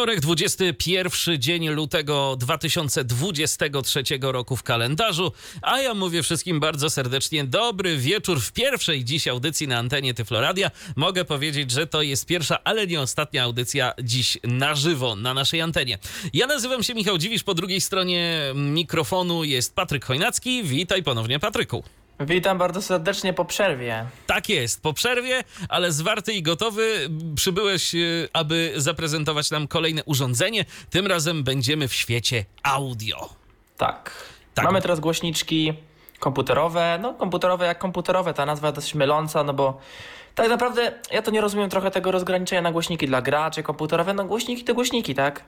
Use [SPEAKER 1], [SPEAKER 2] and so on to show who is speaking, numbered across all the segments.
[SPEAKER 1] Wtorek, 21 dzień lutego 2023 roku w kalendarzu, a ja mówię wszystkim bardzo serdecznie dobry wieczór w pierwszej dziś audycji na antenie Tyfloradia. Mogę powiedzieć, że to jest pierwsza, ale nie ostatnia audycja dziś na żywo na naszej antenie. Ja nazywam się Michał Dziwisz, po drugiej stronie mikrofonu jest Patryk Chojnacki. Witaj ponownie, Patryku.
[SPEAKER 2] Witam bardzo serdecznie po przerwie.
[SPEAKER 1] Tak jest, po przerwie, ale zwarty i gotowy przybyłeś, y, aby zaprezentować nam kolejne urządzenie. Tym razem będziemy w świecie audio.
[SPEAKER 2] Tak.
[SPEAKER 1] Tak.
[SPEAKER 2] Mamy teraz głośniczki komputerowe. No, komputerowe jak komputerowe, ta nazwa dość myląca, no bo tak naprawdę ja to nie rozumiem trochę tego rozgraniczenia na głośniki dla graczy komputerowe. No, głośniki to głośniki, tak?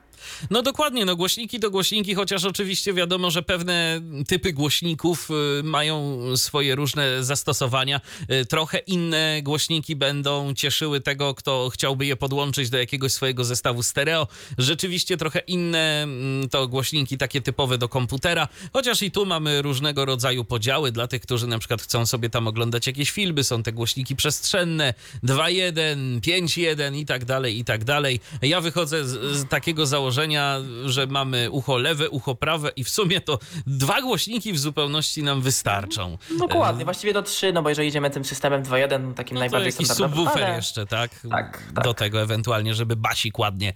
[SPEAKER 1] No dokładnie, no głośniki to głośniki, chociaż oczywiście wiadomo, że pewne typy głośników y, mają swoje różne zastosowania. Y, Trochę inne głośniki będą cieszyły tego, kto chciałby je podłączyć do jakiegoś swojego zestawu stereo. Rzeczywiście trochę inne mm, to głośniki takie typowe do komputera, chociaż i tu mamy różnego rodzaju podziały dla tych, którzy na przykład chcą sobie tam oglądać jakieś filmy. Są te głośniki przestrzenne, 2.1, 5.1 i tak dalej, i tak dalej. Ja wychodzę z, z takiego założenia, że mamy ucho lewe, ucho prawe i w sumie to dwa głośniki w zupełności nam wystarczą.
[SPEAKER 2] Dokładnie, właściwie do trzy, no bo jeżeli idziemy tym systemem 2.1, takim
[SPEAKER 1] No
[SPEAKER 2] najbardziej
[SPEAKER 1] jakiś
[SPEAKER 2] standardowym,
[SPEAKER 1] subwoofer
[SPEAKER 2] ale-
[SPEAKER 1] jeszcze, tak?
[SPEAKER 2] Tak, tak.
[SPEAKER 1] Do tego ewentualnie, żeby basik ładnie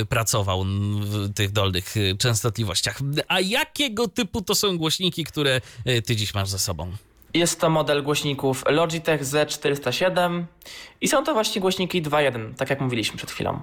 [SPEAKER 1] y, pracował w tych dolnych y, częstotliwościach. A jakiego typu to są głośniki, które ty dziś masz ze sobą?
[SPEAKER 2] Jest to model głośników Logitech Z407 i są to właśnie głośniki 2.1, tak jak mówiliśmy przed chwilą.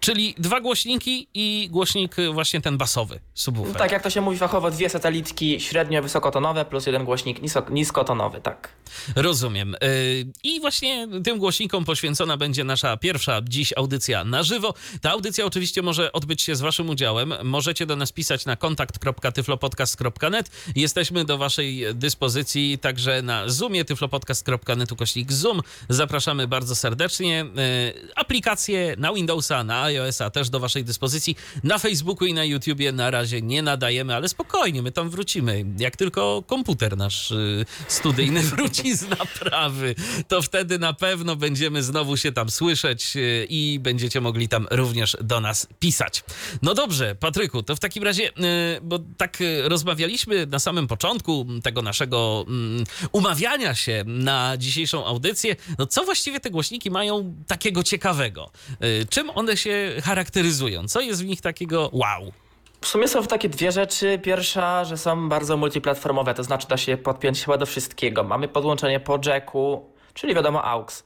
[SPEAKER 1] Czyli dwa głośniki i głośnik y, właśnie ten basowy, subwoofer.
[SPEAKER 2] Tak jak to się mówi fachowo, dwie satelitki średnio-wysokotonowe plus jeden głośnik nisko- niskotonowy, tak.
[SPEAKER 1] Rozumiem. Y, I właśnie tym głośnikom poświęcona będzie nasza pierwsza dziś audycja na żywo. Ta audycja oczywiście może odbyć się z waszym udziałem. Możecie do nas pisać na kontakt.tyflopodcast.net. Jesteśmy do waszej dyspozycji także na Zoomie tyflopodcast.net ukośnik Zoom. Zapraszamy bardzo serdecznie. Y, Aplikacje na Windowsa, na iOS-a też do waszej dyspozycji. Na Facebooku i na YouTubie na razie nie nadajemy, ale spokojnie, my tam wrócimy. Jak tylko komputer nasz y, studyjny wróci z naprawy, to wtedy na pewno będziemy znowu się tam słyszeć y, i będziecie mogli tam również do nas pisać. No dobrze, Patryku, to w takim razie, y, bo tak rozmawialiśmy na samym początku tego naszego mm, umawiania się na dzisiejszą audycję, no co właściwie te głośniki mają takiego ciekawego? Czym one się charakteryzują? Co jest w nich takiego wow?
[SPEAKER 2] W sumie są takie dwie rzeczy. Pierwsza, że są bardzo multiplatformowe, to znaczy da się podpiąć chyba do wszystkiego. Mamy podłączenie po jacku, czyli wiadomo AUX.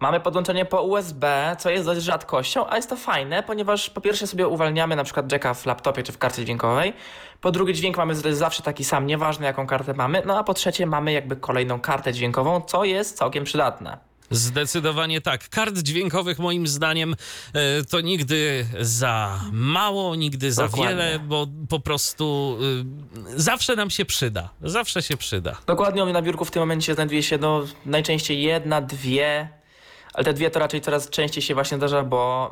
[SPEAKER 2] Mamy podłączenie po USB, co jest dość rzadkością, a jest to fajne, ponieważ po pierwsze sobie uwalniamy na przykład jacka w laptopie czy w karcie dźwiękowej. Po drugie dźwięk mamy zawsze taki sam, nieważne jaką kartę mamy. No a po trzecie mamy jakby kolejną kartę dźwiękową, co jest całkiem przydatne.
[SPEAKER 1] Zdecydowanie tak. Kart dźwiękowych moim zdaniem e, to nigdy za mało, nigdy za
[SPEAKER 2] Dokładnie.
[SPEAKER 1] wiele, bo po prostu y, zawsze nam się przyda. Zawsze się przyda.
[SPEAKER 2] Dokładnie na biurku w tym momencie znajduje się no, najczęściej jedna, dwie, ale te dwie to raczej coraz częściej się właśnie zdarza, bo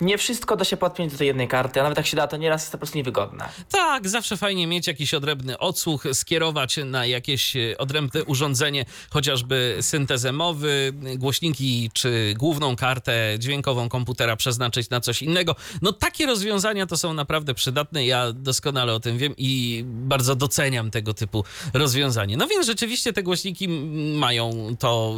[SPEAKER 2] nie wszystko da się podpiąć do tej jednej karty, a nawet jak się da, to nieraz jest to po prostu niewygodne.
[SPEAKER 1] Tak, zawsze fajnie mieć jakiś odrębny odsłuch, skierować na jakieś e, odrębne urządzenie, chociażby syntezę mowy, głośniki czy główną kartę dźwiękową komputera przeznaczyć na coś innego. No takie rozwiązania to są naprawdę przydatne. Ja doskonale o tym wiem i bardzo doceniam tego typu rozwiązanie. No więc rzeczywiście te głośniki mają to,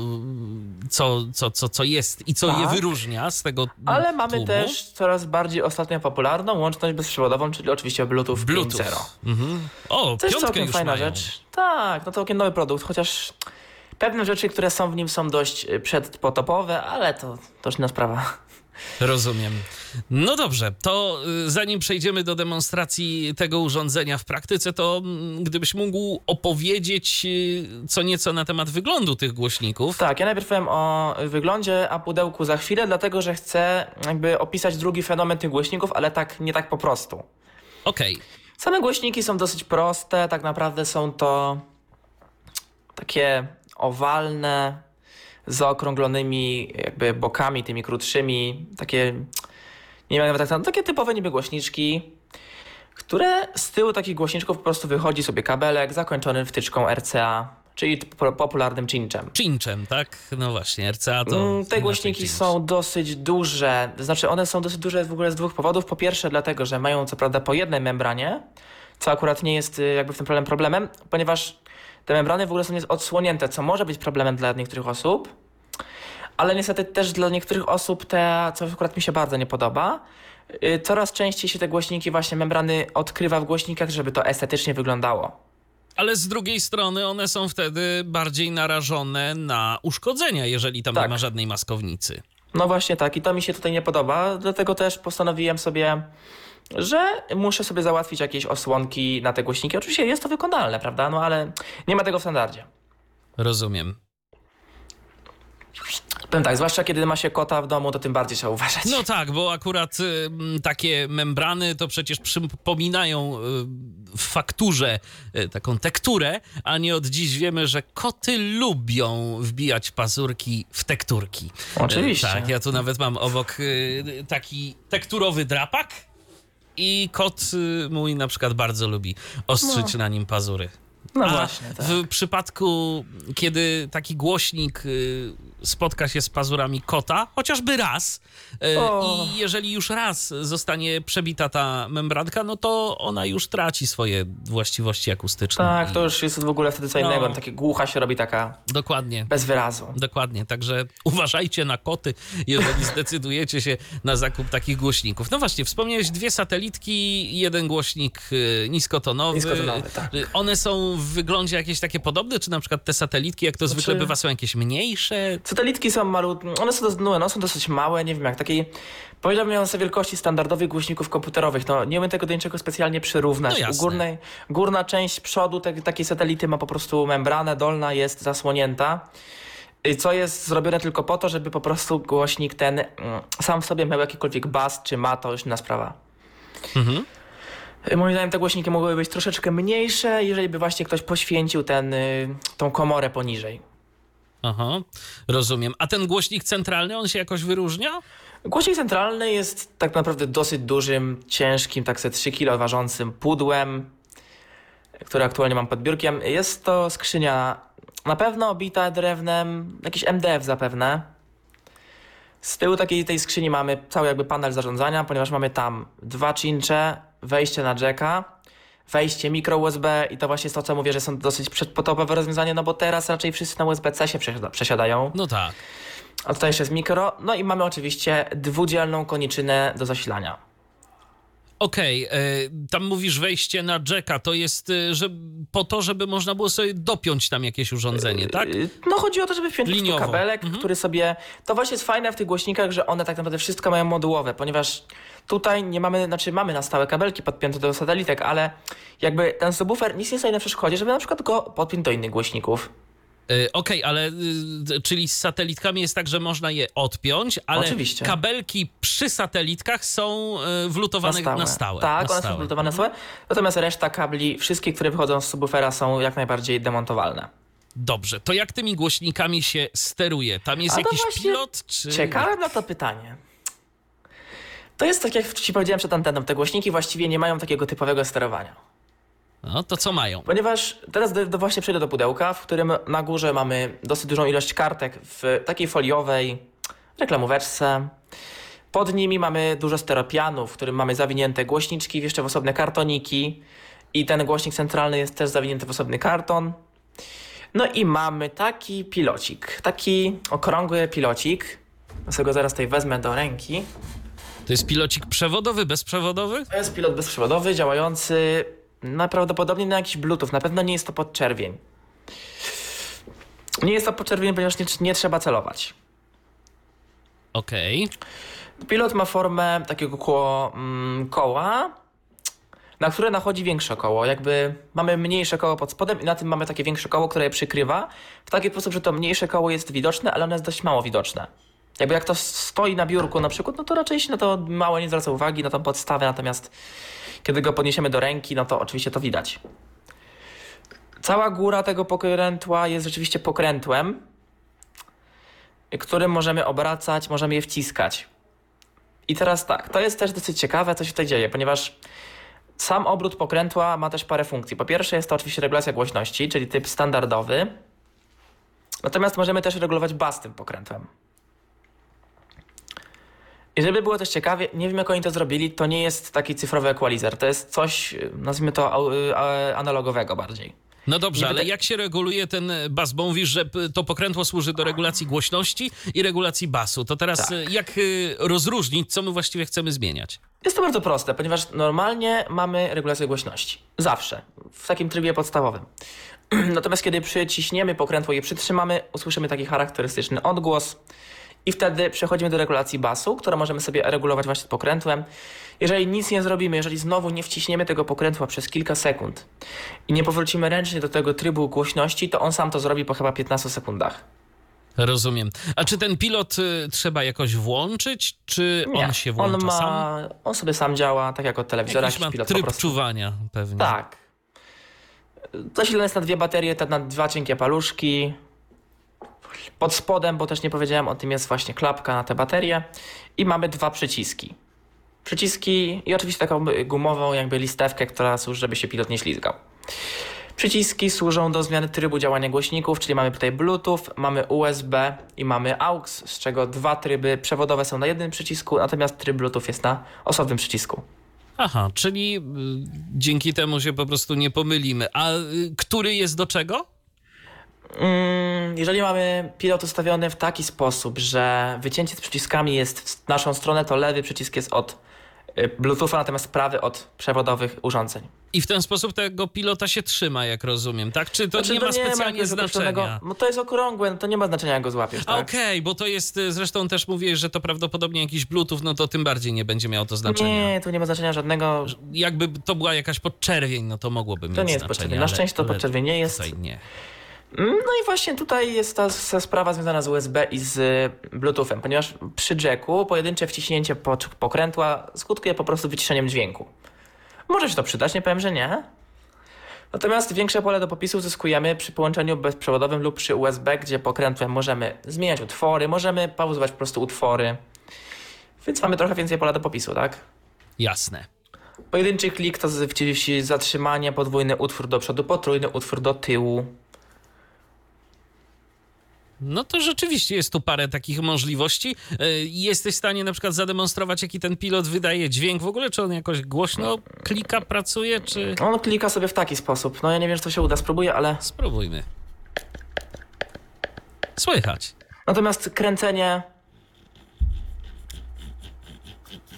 [SPEAKER 1] co, co, co, co jest i co je
[SPEAKER 2] Tak.
[SPEAKER 1] wyróżnia z tego
[SPEAKER 2] Ale mamy
[SPEAKER 1] tłumu.
[SPEAKER 2] też coraz bardziej ostatnio popularną łączność bezprzewodową, czyli oczywiście Bluetooth,
[SPEAKER 1] Bluetooth.
[SPEAKER 2] 5.0.
[SPEAKER 1] Mhm. O,
[SPEAKER 2] To jest
[SPEAKER 1] piątkę
[SPEAKER 2] całkiem
[SPEAKER 1] już
[SPEAKER 2] fajna
[SPEAKER 1] mają.
[SPEAKER 2] rzecz. Tak, no to całkiem nowy produkt, chociaż pewne rzeczy, które są w nim są dość y, przedpotopowe, ale to, to już inna sprawa.
[SPEAKER 1] Rozumiem. No dobrze, to y, zanim przejdziemy do demonstracji tego urządzenia w praktyce, to mm, gdybyś mógł opowiedzieć y, co nieco na temat wyglądu tych głośników.
[SPEAKER 2] Tak, ja najpierw powiem o wyglądzie, a pudełku za chwilę, dlatego że chcę jakby opisać drugi fenomen tych głośników, ale tak nie tak po prostu.
[SPEAKER 1] Okej,
[SPEAKER 2] Same głośniki są dosyć proste, tak naprawdę są to takie owalne, zaokrąglonymi jakby bokami, tymi krótszymi, takie, nie wiem tak, no, takie typowe niby głośniczki, które z tyłu takich głośniczków po prostu wychodzi sobie kabelek zakończony wtyczką RCA, czyli po- popularnym cinczem.
[SPEAKER 1] Cinczem, tak? No właśnie, RCA to...
[SPEAKER 2] Mm, Te głośniki są dosyć duże. To znaczy, one są dosyć duże w ogóle z dwóch powodów. Po pierwsze, dlatego, że mają co prawda po jednej membranie, co akurat nie jest y, jakby w tym problem problemem, ponieważ te membrany w ogóle są nie- odsłonięte, co może być problemem dla niektórych osób. Ale niestety też dla niektórych osób te, co akurat mi się bardzo nie podoba, y, coraz częściej się te głośniki, właśnie membrany odkrywa w głośnikach, żeby to estetycznie wyglądało.
[SPEAKER 1] Ale z drugiej strony one są wtedy bardziej narażone na uszkodzenia, jeżeli tam nie
[SPEAKER 2] Tak.
[SPEAKER 1] ma żadnej maskownicy.
[SPEAKER 2] No właśnie tak, i to mi się tutaj nie podoba, dlatego też postanowiłem sobie, że muszę sobie załatwić jakieś osłonki na te głośniki. Oczywiście jest to wykonalne, prawda? No ale nie ma tego w standardzie.
[SPEAKER 1] Rozumiem.
[SPEAKER 2] Powiem tak, zwłaszcza kiedy ma się kota w domu, to tym bardziej trzeba uważać.
[SPEAKER 1] No tak, bo akurat y, takie membrany to przecież przypominają y, w fakturze y, taką tekturę, a nie od dziś wiemy, że koty lubią wbijać pazurki w tekturki.
[SPEAKER 2] Oczywiście.
[SPEAKER 1] Y, tak, ja tu nawet mam obok y, taki tekturowy drapak i kot y, mój na przykład bardzo lubi ostrzyć na nim pazury.
[SPEAKER 2] No
[SPEAKER 1] A
[SPEAKER 2] właśnie, tak.
[SPEAKER 1] w przypadku, kiedy taki głośnik y, spotka się z pazurami kota, chociażby raz,
[SPEAKER 2] O.
[SPEAKER 1] i jeżeli już raz zostanie przebita ta membranka, no to ona już traci swoje właściwości akustyczne.
[SPEAKER 2] Tak, to już jest w ogóle wtedy co
[SPEAKER 1] No.
[SPEAKER 2] innego. Takie głucha się robi taka
[SPEAKER 1] Dokładnie.
[SPEAKER 2] bez wyrazu.
[SPEAKER 1] Dokładnie, także uważajcie na koty, jeżeli zdecydujecie się na zakup takich głośników. No właśnie, wspomniałeś dwie satelitki, jeden głośnik y, niskotonowy.
[SPEAKER 2] Niskotonowy, tak.
[SPEAKER 1] Y, One są w wyglądzie jakieś takie podobne, czy na przykład te satelitki, jak to zwykle
[SPEAKER 2] Znaczy-
[SPEAKER 1] bywa, są jakieś mniejsze?
[SPEAKER 2] Satelitki są malutkie, one są, no, są dosyć małe, nie wiem jak, takiej, powiedziałbym są wielkości standardowych głośników komputerowych, no nie umiem tego do niczego specjalnie przyrównać.
[SPEAKER 1] No
[SPEAKER 2] U górnej, górna część przodu te, takiej satelity ma po prostu membranę, dolna jest zasłonięta, co jest zrobione tylko po to, żeby po prostu głośnik ten mm, sam w sobie miał jakikolwiek bas, czy ma, to już inna sprawa.
[SPEAKER 1] Mhm.
[SPEAKER 2] Moim zdaniem te głośniki mogłyby być troszeczkę mniejsze, jeżeli by właśnie ktoś poświęcił ten, y, tą komorę poniżej.
[SPEAKER 1] Aha, rozumiem. A ten głośnik centralny, on się jakoś wyróżnia?
[SPEAKER 2] Głośnik centralny jest tak naprawdę dosyć dużym, ciężkim, tak ze 3 kg ważącym pudłem, które aktualnie mam pod biurkiem. Jest to skrzynia na pewno obita drewnem, jakiś MDF zapewne. Z tyłu takiej tej skrzyni mamy cały jakby panel zarządzania, ponieważ mamy tam dwa cincze, wejście na jacka, wejście mikro USB i to właśnie jest to, co mówię, że są dosyć przedpotopowe rozwiązanie, no bo teraz raczej wszyscy na USB-C się przesiada- przesiadają.
[SPEAKER 1] No tak.
[SPEAKER 2] A tutaj jeszcze jest mikro. No i mamy oczywiście dwudzielną koniczynę do zasilania.
[SPEAKER 1] Okej, e, tam mówisz wejście na jacka, to jest e, że, po to, żeby można było sobie dopiąć tam jakieś urządzenie, tak?
[SPEAKER 2] Yy, No chodzi o to, żeby wpiąć
[SPEAKER 1] Liniowo.
[SPEAKER 2] kabelek,
[SPEAKER 1] Mhm.
[SPEAKER 2] który sobie... To właśnie jest fajne w tych głośnikach, że one tak naprawdę wszystko mają modułowe, ponieważ tutaj nie mamy, znaczy mamy na stałe kabelki podpięte do satelitek, ale jakby ten subwoofer nic nie stoi na przeszkodzie, żeby na przykład go podpiąć do innych głośników.
[SPEAKER 1] E, Okej, ale y, czyli z satelitkami jest tak, że można je odpiąć, ale
[SPEAKER 2] Oczywiście.
[SPEAKER 1] kabelki przy satelitkach są y, wlutowane na stałe.
[SPEAKER 2] Tak,
[SPEAKER 1] na
[SPEAKER 2] one są
[SPEAKER 1] stałe.
[SPEAKER 2] zbudowane na stałe. Natomiast reszta kabli, wszystkie, które wychodzą z subwoofera są jak najbardziej demontowalne.
[SPEAKER 1] Dobrze, to jak tymi głośnikami się steruje? Tam jest jakiś pilot, czy...
[SPEAKER 2] Czekałem na to pytanie. To jest tak, jak ci powiedziałem przed anteną, te głośniki właściwie nie mają takiego typowego sterowania.
[SPEAKER 1] No to co mają?
[SPEAKER 2] Ponieważ teraz do, do właśnie przejdę do pudełka, w którym na górze mamy dosyć dużą ilość kartek w takiej foliowej reklamóweczce. Pod nimi mamy dużo steropianów, w którym mamy zawinięte głośniczki jeszcze w osobne kartoniki. I ten głośnik centralny jest też zawinięty w osobny karton. No i mamy taki pilocik, taki okrągły pilocik. Ja sobie go zaraz tutaj wezmę do ręki.
[SPEAKER 1] To jest pilocik przewodowy, bezprzewodowy?
[SPEAKER 2] To jest pilot bezprzewodowy, działający najprawdopodobniej na jakiś bluetooth. Na pewno nie jest to podczerwień. Nie jest to podczerwień, ponieważ nie, nie trzeba celować.
[SPEAKER 1] Okej.
[SPEAKER 2] Pilot ma formę takiego koło, mm, koła, na które nachodzi większe koło. Jakby mamy mniejsze koło pod spodem i na tym mamy takie większe koło, które je przykrywa. W taki sposób, że to mniejsze koło jest widoczne, ale ono jest dość mało widoczne. Jakby jak to stoi na biurku na przykład, no to raczej się na to mało nie zwraca uwagi, na tą podstawę, natomiast kiedy go podniesiemy do ręki, no to oczywiście to widać. Cała góra tego pokrętła jest rzeczywiście pokrętłem. którym możemy obracać, możemy je wciskać. I teraz tak, to jest też dosyć ciekawe, co się tutaj dzieje, ponieważ sam obrót pokrętła ma też parę funkcji. Po pierwsze jest to oczywiście regulacja głośności, czyli typ standardowy. Natomiast możemy też regulować bas tym pokrętłem. I żeby było też ciekawie, nie wiem jak oni to zrobili, to nie jest taki cyfrowy equalizer, to jest coś, nazwijmy to analogowego bardziej.
[SPEAKER 1] No dobrze, ale jak się reguluje ten bas? Bo mówisz, że to pokrętło służy do regulacji głośności i regulacji basu. To teraz
[SPEAKER 2] Tak.
[SPEAKER 1] y, jak y, rozróżnić, co my właściwie chcemy zmieniać?
[SPEAKER 2] Jest to bardzo proste, ponieważ normalnie mamy regulację głośności. Zawsze. W takim trybie podstawowym. Natomiast kiedy przyciśniemy pokrętło i je przytrzymamy, usłyszymy taki charakterystyczny odgłos i wtedy przechodzimy do regulacji basu, którą możemy sobie regulować właśnie pokrętłem. Jeżeli nic nie zrobimy, jeżeli znowu nie wciśniemy tego pokrętła przez kilka sekund i nie powrócimy ręcznie do tego trybu głośności, to on sam to zrobi po chyba 15 sekundach.
[SPEAKER 1] Rozumiem. A czy ten pilot y, trzeba jakoś włączyć, czy
[SPEAKER 2] Nie,
[SPEAKER 1] on się włącza
[SPEAKER 2] on ma,
[SPEAKER 1] sam?
[SPEAKER 2] On sobie sam działa, tak jak od telewizora,
[SPEAKER 1] Jakiś ma
[SPEAKER 2] pilot
[SPEAKER 1] tryb czuwania pewnie.
[SPEAKER 2] Tak. Zasilany jest na dwie baterie, te na dwa cienkie paluszki. Pod spodem, bo też nie powiedziałem o tym, jest właśnie klapka na te baterie. I mamy dwa przyciski. Przyciski i oczywiście taką gumową jakby listewkę, która służy, żeby się pilot nie ślizgał. Przyciski służą do zmiany trybu działania głośników, czyli mamy tutaj Bluetooth, mamy USB i mamy AUX, z czego dwa tryby przewodowe są na jednym przycisku, natomiast tryb Bluetooth jest na osobnym przycisku.
[SPEAKER 1] Aha, czyli y, dzięki temu się po prostu nie pomylimy. A y, który jest do czego?
[SPEAKER 2] Mm, Jeżeli mamy pilot ustawiony w taki sposób, że wycięcie z przyciskami jest w naszą stronę, to lewy przycisk jest od y, Bluetootha, natomiast prawy od przewodowych urządzeń.
[SPEAKER 1] I w ten sposób tego pilota się trzyma, jak rozumiem, tak? Czy to
[SPEAKER 2] Znaczy,
[SPEAKER 1] nie ma specjalnie znaczenia?
[SPEAKER 2] No to jest okrągłe, no to nie ma znaczenia jak go złapiesz, tak?
[SPEAKER 1] Okej, bo to jest, y, zresztą też mówię, że to prawdopodobnie jakiś Bluetooth, no to tym bardziej nie będzie miało to znaczenia.
[SPEAKER 2] Nie, tu nie ma znaczenia żadnego.
[SPEAKER 1] Jakby to była jakaś podczerwień, no to mogłoby mieć
[SPEAKER 2] To nie jest
[SPEAKER 1] znaczenie.
[SPEAKER 2] podczerwień. Na szczęście to podczerwień nie jest.
[SPEAKER 1] Tutaj nie.
[SPEAKER 2] No i właśnie tutaj jest ta, ta sprawa związana z USB i z Bluetoothem, ponieważ przy jacku pojedyncze wciśnięcie po- pokrętła skutkuje po prostu wyciszeniem dźwięku. Może się to przydać, nie powiem, że nie. Natomiast większe pole do popisu uzyskujemy przy połączeniu bezprzewodowym lub przy USB, gdzie pokrętłem możemy zmieniać utwory, możemy pauzować po prostu utwory. Więc mamy trochę więcej pola do popisu, tak?
[SPEAKER 1] Jasne.
[SPEAKER 2] Pojedynczy klik to zatrzymanie, podwójny utwór do przodu, potrójny utwór do tyłu.
[SPEAKER 1] No to rzeczywiście jest tu parę takich możliwości. Y, Jesteś w stanie na przykład zademonstrować, jaki ten pilot wydaje dźwięk w ogóle? Czy on jakoś głośno klika, pracuje, czy...
[SPEAKER 2] On klika sobie w taki sposób. No ja nie wiem, czy to się uda, spróbuję, ale...
[SPEAKER 1] Spróbujmy. Słychać.
[SPEAKER 2] Natomiast kręcenie...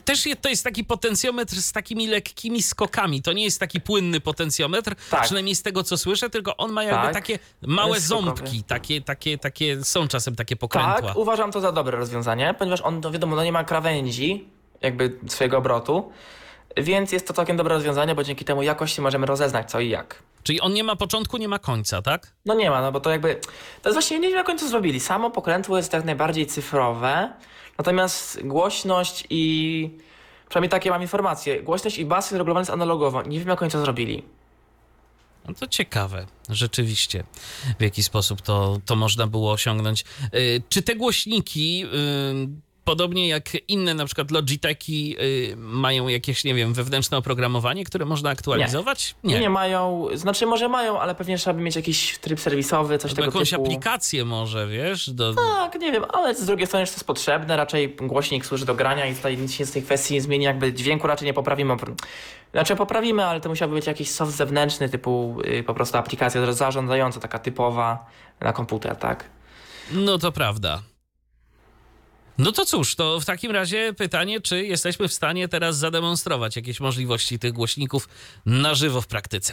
[SPEAKER 1] Też to jest taki potencjometr z takimi lekkimi skokami. To nie jest taki płynny potencjometr,
[SPEAKER 2] Tak.
[SPEAKER 1] przynajmniej z tego, co słyszę, tylko on ma jakby
[SPEAKER 2] Tak.
[SPEAKER 1] takie małe ząbki. Takie, takie, takie, są czasem takie pokrętła.
[SPEAKER 2] Tak, uważam to za dobre rozwiązanie, ponieważ on, no wiadomo, no nie ma krawędzi, jakby swojego obrotu, więc jest to całkiem dobre rozwiązanie, bo dzięki temu jakości możemy rozeznać co i jak.
[SPEAKER 1] Czyli on nie ma początku, nie ma końca, tak?
[SPEAKER 2] No nie ma, no bo to jakby, to jest właśnie, nie wiem jak oni to zrobili. Samo pokrętło jest jak najbardziej cyfrowe, natomiast głośność i, przynajmniej takie mam informacje, głośność i bas jest regulowane jest analogowo. Nie wiem jak oni to zrobili.
[SPEAKER 1] No to ciekawe, rzeczywiście, w jaki sposób to, to można było osiągnąć. Y, Czy te głośniki, y, podobnie jak inne, na przykład Logitechi, y, mają jakieś, nie wiem, wewnętrzne oprogramowanie, które można aktualizować?
[SPEAKER 2] Nie. nie mają, znaczy może mają, ale pewnie trzeba by mieć jakiś tryb serwisowy, coś
[SPEAKER 1] Albo
[SPEAKER 2] tego
[SPEAKER 1] jakąś
[SPEAKER 2] typu.
[SPEAKER 1] aplikację może, wiesz? Do...
[SPEAKER 2] Tak, nie wiem, ale z drugiej strony, czy to jest potrzebne, raczej głośnik służy do grania i tutaj nic się z tej kwestii nie zmieni, jakby dźwięku raczej nie poprawimy. Znaczy poprawimy, ale to musiałby być jakiś soft zewnętrzny, typu y, po prostu aplikacja zarządzająca, taka typowa na komputer, tak?
[SPEAKER 1] No to prawda. No to cóż, to w takim razie pytanie, czy jesteśmy w stanie teraz zademonstrować jakieś możliwości tych głośników na żywo w praktyce?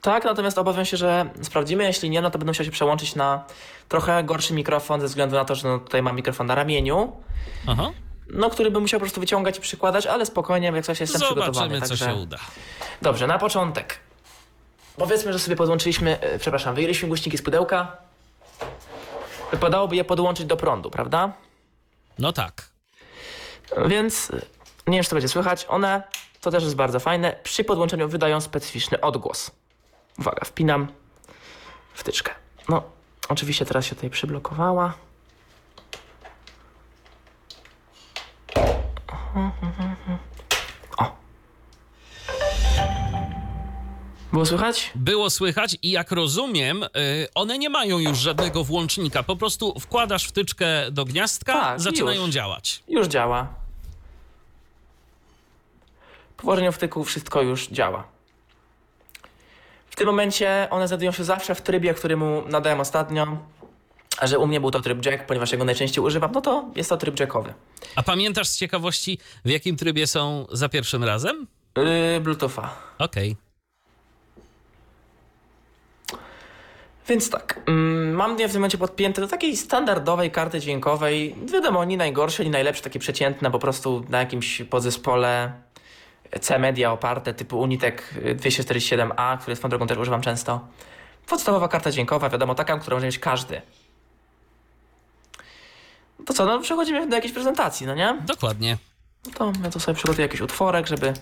[SPEAKER 2] Tak, natomiast obawiam się, że sprawdzimy, jeśli nie, no to będę musiał się przełączyć na trochę gorszy mikrofon, ze względu na to, że no tutaj mam mikrofon na ramieniu,
[SPEAKER 1] Aha.
[SPEAKER 2] no który bym musiał po prostu wyciągać i przykładać, ale spokojnie, jak coś jestem przygotowany.
[SPEAKER 1] Zobaczymy, co
[SPEAKER 2] także...
[SPEAKER 1] się uda.
[SPEAKER 2] Dobrze, na początek. Powiedzmy, że sobie podłączyliśmy, e, przepraszam, wyjęliśmy głośniki z pudełka. Wypadałoby je podłączyć do prądu, prawda?
[SPEAKER 1] No tak.
[SPEAKER 2] Więc nie wiem, czy to będzie słychać. One, to też jest bardzo fajne, przy podłączeniu wydają specyficzny odgłos. Uwaga, wpinam wtyczkę. No, oczywiście teraz się tutaj przyblokowała. Mhm, mhm. Było słychać?
[SPEAKER 1] Było słychać i jak rozumiem, y, one nie mają już żadnego włącznika. Po prostu wkładasz wtyczkę do gniazdka,
[SPEAKER 2] Tak,
[SPEAKER 1] zaczynają
[SPEAKER 2] już.
[SPEAKER 1] działać.
[SPEAKER 2] Już działa. Po włożeniu wtyku wszystko już działa. W tym momencie one znajdują się zawsze w trybie, który mu nadałem ostatnio. A że u mnie był to tryb jack, ponieważ ja go najczęściej używam, no to jest to tryb jackowy.
[SPEAKER 1] A pamiętasz z ciekawości, w jakim trybie są za pierwszym razem?
[SPEAKER 2] Yy, Bluetootha.
[SPEAKER 1] Okej.
[SPEAKER 2] Więc tak, mm, mam je w tym momencie podpięte do takiej standardowej karty dźwiękowej. Wiadomo, nie najgorsze, nie najlepsze, takie przeciętne, po prostu na jakimś podzespole C-Media oparte, typu Unitek 247A, który swoją drogą też używam często. Podstawowa karta dźwiękowa, wiadomo, taka, którą może mieć każdy. To co, no przechodzimy do jakiejś prezentacji, no nie?
[SPEAKER 1] Dokładnie.
[SPEAKER 2] No to ja tu sobie przygotuję jakiś utworek, żeby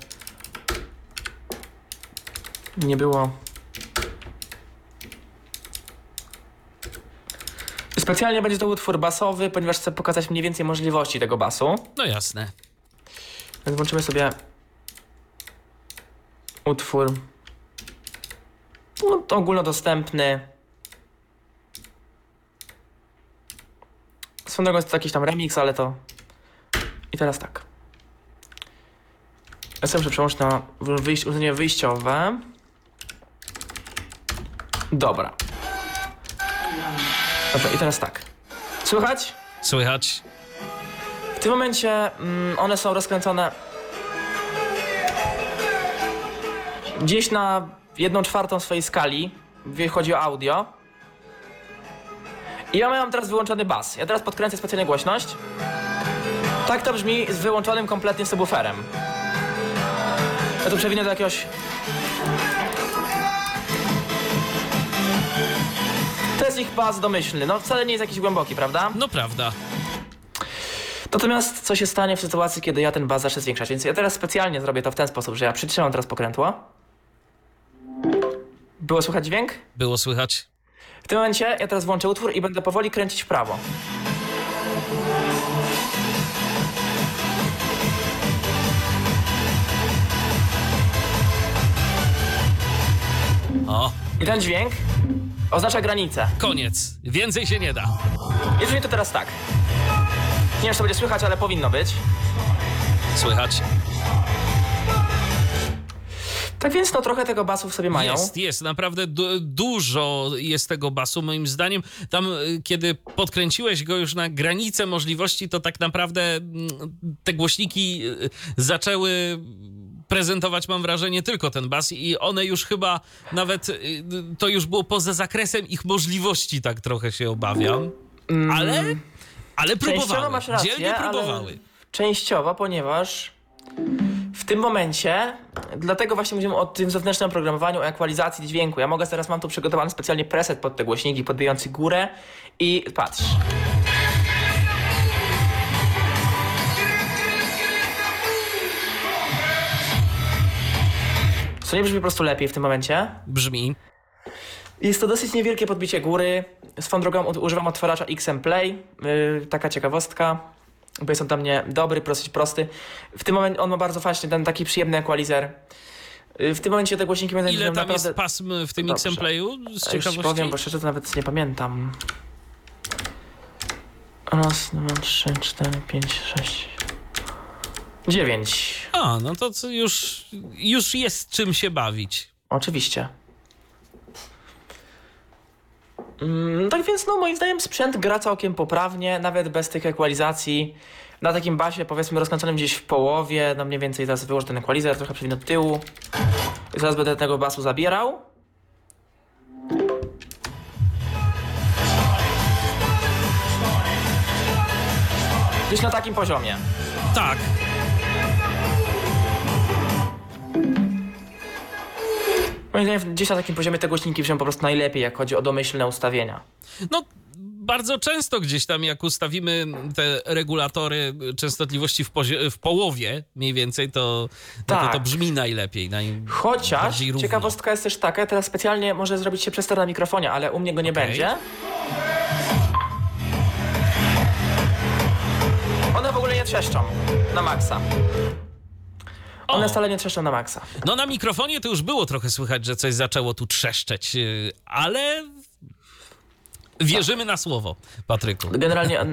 [SPEAKER 2] nie było. Specjalnie będzie to utwór basowy, ponieważ chcę pokazać mniej więcej możliwości tego basu.
[SPEAKER 1] No jasne.
[SPEAKER 2] Więc włączymy sobie utwór no, to ogólnodostępny. Swoją drogą jest to jakiś tam remix, ale to... I teraz tak. Ja sobie muszę przełączyć na wyjś... urządzenie wyjściowe. Dobra. Dobrze, i teraz tak. Słychać?
[SPEAKER 1] Słychać?
[SPEAKER 2] W tym momencie mm, one są rozkręcone gdzieś na jedną czwartą swojej skali, jeśli chodzi o audio. I ja mam teraz wyłączony bas. Ja teraz podkręcę specjalnie głośność. Tak to brzmi z wyłączonym kompletnie subwooferem. Ja tu przewinę do jakiegoś... To jest ich bas domyślny. No wcale nie jest jakiś głęboki, prawda?
[SPEAKER 1] No prawda.
[SPEAKER 2] Natomiast co się stanie w sytuacji, kiedy ja ten baz zacznę zwiększać? Więc ja teraz specjalnie zrobię to w ten sposób, że ja przytrzymam teraz pokrętło. Było słychać dźwięk?
[SPEAKER 1] Było słychać.
[SPEAKER 2] W tym momencie ja teraz włączę utwór i będę powoli kręcić w prawo.
[SPEAKER 1] O,
[SPEAKER 2] I ten dźwięk oznacza granicę.
[SPEAKER 1] koniec. Więcej się nie da.
[SPEAKER 2] Jeżeli to teraz tak. Nie wiem, czy to będzie słychać, ale powinno być.
[SPEAKER 1] Słychać.
[SPEAKER 2] Tak więc no trochę tego basu w sobie mają.
[SPEAKER 1] Jest, jest. Naprawdę du- dużo jest tego basu, moim zdaniem. Tam, y, kiedy podkręciłeś go już na granicę możliwości, to tak naprawdę mm, te głośniki y, zaczęły prezentować, mam wrażenie, tylko ten bas i one już chyba nawet, y, to już było poza zakresem ich możliwości, tak trochę się obawiam. Ale, ale
[SPEAKER 2] Mm. Częściowo
[SPEAKER 1] próbowały.
[SPEAKER 2] masz rację,
[SPEAKER 1] Dzielnie próbowały.
[SPEAKER 2] częściowo, ponieważ w tym momencie, dlatego właśnie mówimy o tym zewnętrznym programowaniu, o ekwalizacji dźwięku. Ja mogę teraz, mam tu przygotowany specjalnie preset pod te głośniki podbijający górę i patrz. Co nie brzmi po prostu lepiej w tym momencie?
[SPEAKER 1] Brzmi.
[SPEAKER 2] Jest to dosyć niewielkie podbicie góry. Swoją drogą używam otwarzacza XM Play. Yy, taka ciekawostka, bo jest on dla mnie dobry, dosyć prosty. W tym momencie on ma bardzo fajnie ten taki przyjemny equalizer. Yy, w tym momencie te głośniki będą
[SPEAKER 1] Ile tam
[SPEAKER 2] naprawdę...
[SPEAKER 1] jest pasm w tym
[SPEAKER 2] Dobrze.
[SPEAKER 1] X-Playu? Z
[SPEAKER 2] Ja Już
[SPEAKER 1] ciekawości?
[SPEAKER 2] powiem, bo szczerze to nawet nie pamiętam. Raz, dwa, trzy, cztery, pięć, sześć... Dziewięć.
[SPEAKER 1] A, no to już, już jest czym się bawić.
[SPEAKER 2] Oczywiście. Mm, tak więc, no moim zdaniem sprzęt gra całkiem poprawnie, nawet bez tych ekwalizacji. Na takim basie, powiedzmy, rozkręconym gdzieś w połowie, no mniej więcej teraz wyłożę ten ekwalizer, trochę przewinę do tyłu. I zaraz będę tego basu zabierał. Gdzieś na takim poziomie.
[SPEAKER 1] Tak,
[SPEAKER 2] Moim zdaniem gdzieś na takim poziomie te głośniki brzmią po prostu najlepiej, jak chodzi o domyślne ustawienia.
[SPEAKER 1] no bardzo często gdzieś tam jak ustawimy te regulatory częstotliwości w, w połowie mniej więcej, to, no to
[SPEAKER 2] Tak.
[SPEAKER 1] to brzmi najlepiej. Naj...
[SPEAKER 2] Chociaż ciekawostka jest też taka, teraz specjalnie może zrobić się przester na mikrofonie, ale u mnie go nie
[SPEAKER 1] Okej.
[SPEAKER 2] będzie. One w ogóle nie trzeszczą na maksa. One
[SPEAKER 1] O.
[SPEAKER 2] wcale nie trzeszczą na maksa.
[SPEAKER 1] No na mikrofonie to już było trochę słychać, że coś zaczęło tu trzeszczeć, yy, ale wierzymy na słowo, Patryku.
[SPEAKER 2] Generalnie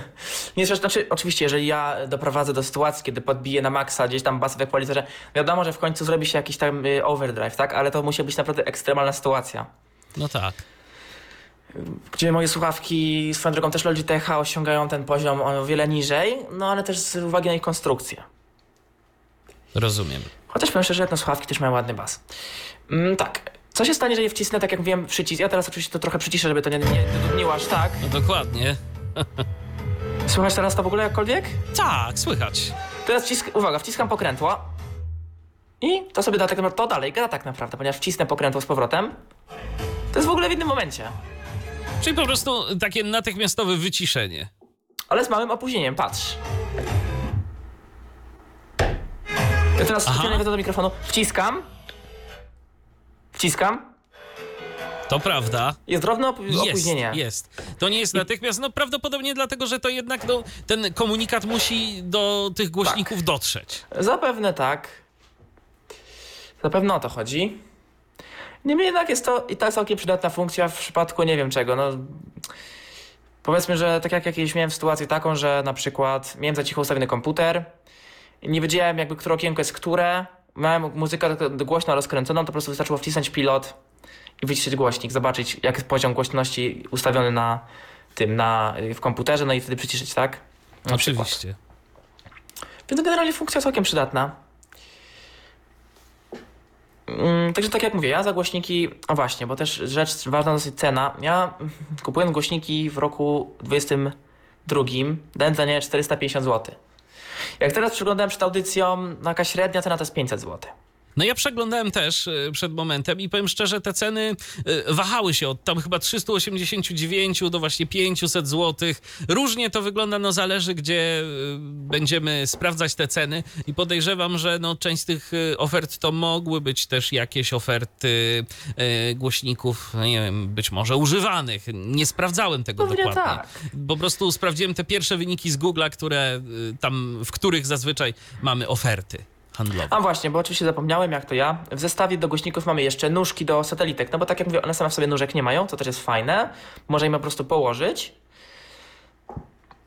[SPEAKER 2] nie znaczy oczywiście jeżeli ja doprowadzę do sytuacji, kiedy podbiję na maksa gdzieś tam bas w equalizerze, wiadomo, że w końcu zrobi się jakiś tam y, overdrive, tak? Ale to musi być naprawdę ekstremalna sytuacja.
[SPEAKER 1] No tak.
[SPEAKER 2] Gdzie moje słuchawki, swoją drogą też Logitech osiągają ten poziom o wiele niżej, no ale też z uwagi na ich konstrukcję.
[SPEAKER 1] Rozumiem.
[SPEAKER 2] Chociaż powiem szczerze, te słuchawki też mają ładny bas. Mm, tak. Co się stanie, jeżeli wcisnę, tak jak mówiłem, przycisk? Ja teraz oczywiście to trochę przyciszę, żeby to nie, nie dudniło aż tak.
[SPEAKER 1] No dokładnie.
[SPEAKER 2] Słychać teraz to w ogóle jakkolwiek?
[SPEAKER 1] Tak, słychać.
[SPEAKER 2] Teraz wcisk, uwaga, wciskam pokrętło. I to sobie da tak naprawdę, to dalej gra tak naprawdę, ponieważ wcisnę pokrętło z powrotem. To jest w ogóle w innym momencie.
[SPEAKER 1] Czyli po prostu takie natychmiastowe wyciszenie.
[SPEAKER 2] Ale z małym opóźnieniem, patrz. Ja teraz specjalnie do mikrofonu, wciskam. Wciskam.
[SPEAKER 1] To prawda.
[SPEAKER 2] Jest drobne op- opóźnienie.
[SPEAKER 1] jest. To nie jest natychmiast, no prawdopodobnie dlatego, że to jednak no, ten komunikat musi do tych głośników dotrzeć.
[SPEAKER 2] Zapewne tak. Zapewne o to chodzi. Niemniej jednak jest to i tak całkiem przydatna funkcja w przypadku nie wiem czego. No, powiedzmy, że tak jak jakieś miałem sytuację taką, że na przykład miałem za cicho ustawiony komputer nie wiedziałem jakby, które okienko jest które. Miałem muzykę głośno rozkręconą, to po prostu wystarczyło wcisnąć pilot i wyciszyć głośnik, zobaczyć jaki jest poziom głośności ustawiony na tym, na, w komputerze, no i wtedy przyciszyć, tak? Na przykład.
[SPEAKER 1] Oczywiście.
[SPEAKER 2] Więc generalnie funkcja całkiem przydatna. Mm, Także tak jak mówię, ja za głośniki, o właśnie, bo też rzecz ważna dosyć cena. Ja kupując głośniki w roku 22 dałem za nie 450 zł. Jak teraz przeglądałem przed audycją, no jakaś średnia cena to jest 500 zł.
[SPEAKER 1] No ja przeglądałem też y, przed momentem i powiem szczerze, te ceny y, wahały się od tam chyba 389 do właśnie 500 zł. Różnie to wygląda, no zależy gdzie y, będziemy sprawdzać te ceny i podejrzewam, że no część z tych ofert to mogły być też jakieś oferty głośników, no nie wiem, być może używanych. Nie sprawdzałem tego
[SPEAKER 2] Pewnie
[SPEAKER 1] dokładnie.
[SPEAKER 2] tak.
[SPEAKER 1] Po prostu sprawdziłem te pierwsze wyniki z Google'a, które tam, w których zazwyczaj mamy oferty handlowe.
[SPEAKER 2] A właśnie, bo oczywiście zapomniałem, jak to ja. W zestawie do głośników mamy jeszcze nóżki do satelitek, no bo tak jak mówię, one same w sobie nóżek nie mają, co też jest fajne. Można im po prostu położyć.